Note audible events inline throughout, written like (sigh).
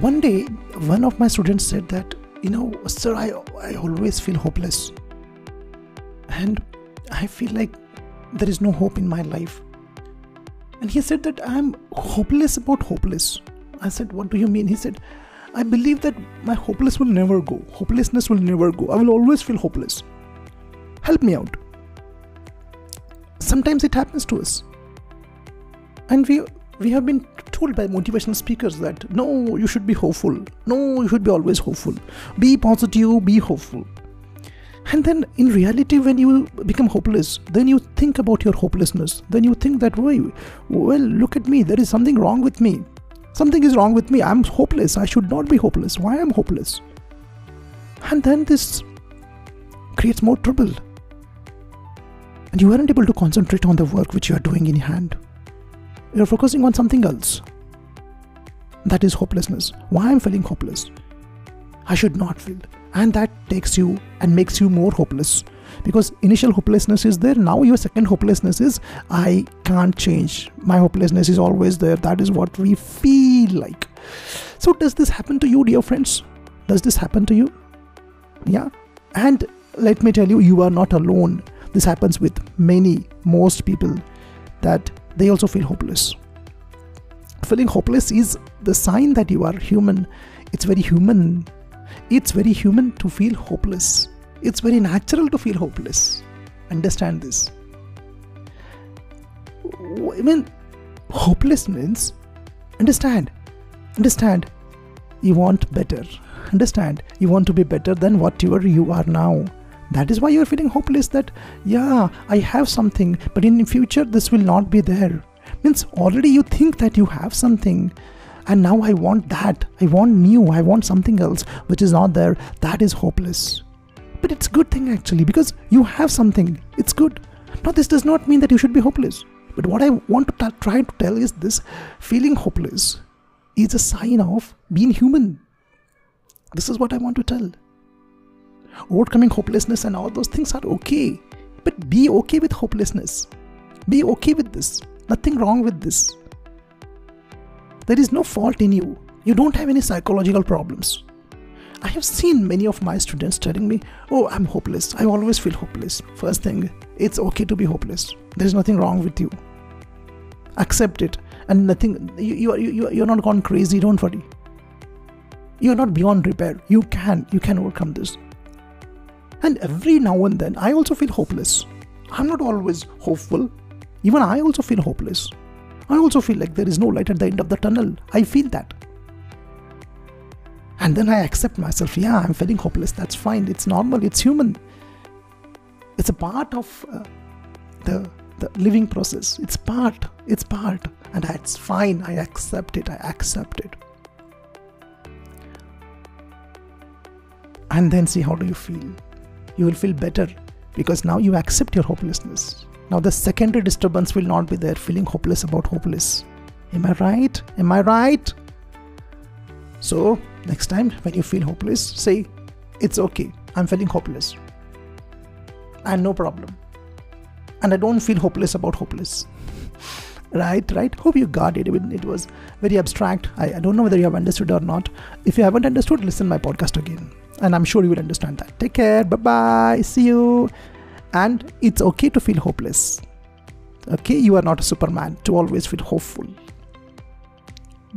one day, one of my students said that, you know, sir, I, I always feel hopeless. And I feel like there is no hope in my life. And he said that I'm hopeless about hopeless. I said, What do you mean? He said, I believe that my hopeless will never go. Hopelessness will never go. I will always feel hopeless. Help me out. Sometimes it happens to us. And we we have been told by motivational speakers that no, you should be hopeful. No, you should be always hopeful. Be positive, be hopeful. And then in reality, when you become hopeless, then you think about your hopelessness. Then you think that, way, well, look at me, there is something wrong with me. Something is wrong with me. I'm hopeless. I should not be hopeless. Why am hopeless? And then this creates more trouble. And you aren't able to concentrate on the work which you are doing in hand. You're focusing on something else. That is hopelessness. Why I'm feeling hopeless? I should not feel. And that takes you and makes you more hopeless. Because initial hopelessness is there. Now your second hopelessness is i can't change. My hopelessness is always there. That is what we feel like. So does this happen to you dear friends? Does this happen to you? Yeah. And let me tell you you are not alone. This happens with many most people that they also feel hopeless feeling hopeless is the sign that you are human it's very human it's very human to feel hopeless. It's very natural to feel hopeless. Understand this. I mean, hopeless means understand. Understand. You want better. Understand. You want to be better than whatever you are now. That is why you are feeling hopeless that, yeah, I have something, but in future this will not be there. Means already you think that you have something and now i want that. I want new. I want something else which is not there. That is hopeless. But it's good thing actually because you have something. It's good. Now this does not mean that you should be hopeless. But what i want to try to tell is this feeling hopeless is a sign of being human. This is what i want to tell overcoming hopelessness and all those things are okay but be okay with hopelessness be okay with this nothing wrong with this there is no fault in you. You don't have any psychological problems. I have seen many of my students telling me, Oh, I'm hopeless. I always feel hopeless. First thing, it's okay to be hopeless. There's nothing wrong with you. Accept it. And nothing, you, you, you, you're not gone crazy. Don't worry. You're not beyond repair. You can, you can overcome this. And every now and then, I also feel hopeless. I'm not always hopeful. Even I also feel hopeless. I also feel like there is no light at the end of the tunnel. I feel that. And then I accept myself. Yeah, I'm feeling hopeless. That's fine. It's normal. It's human. It's a part of uh, the the living process. It's part. It's part. And that's fine. I accept it. I accept it. And then see how do you feel? You will feel better because now you accept your hopelessness. Now, the secondary disturbance will not be there, feeling hopeless about hopeless. Am I right? Am I right? So, next time when you feel hopeless, say, It's okay, I'm feeling hopeless. And no problem. And I don't feel hopeless about hopeless. (laughs) right, right? Hope you got it. It was very abstract. I, I don't know whether you have understood or not. If you haven't understood, listen my podcast again. And I'm sure you will understand that. Take care. Bye bye. See you. And it's okay to feel hopeless. Okay? You are not a superman to always feel hopeful.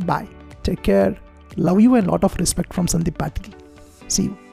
Bye. Take care. Love you and lot of respect from sandeep patil see you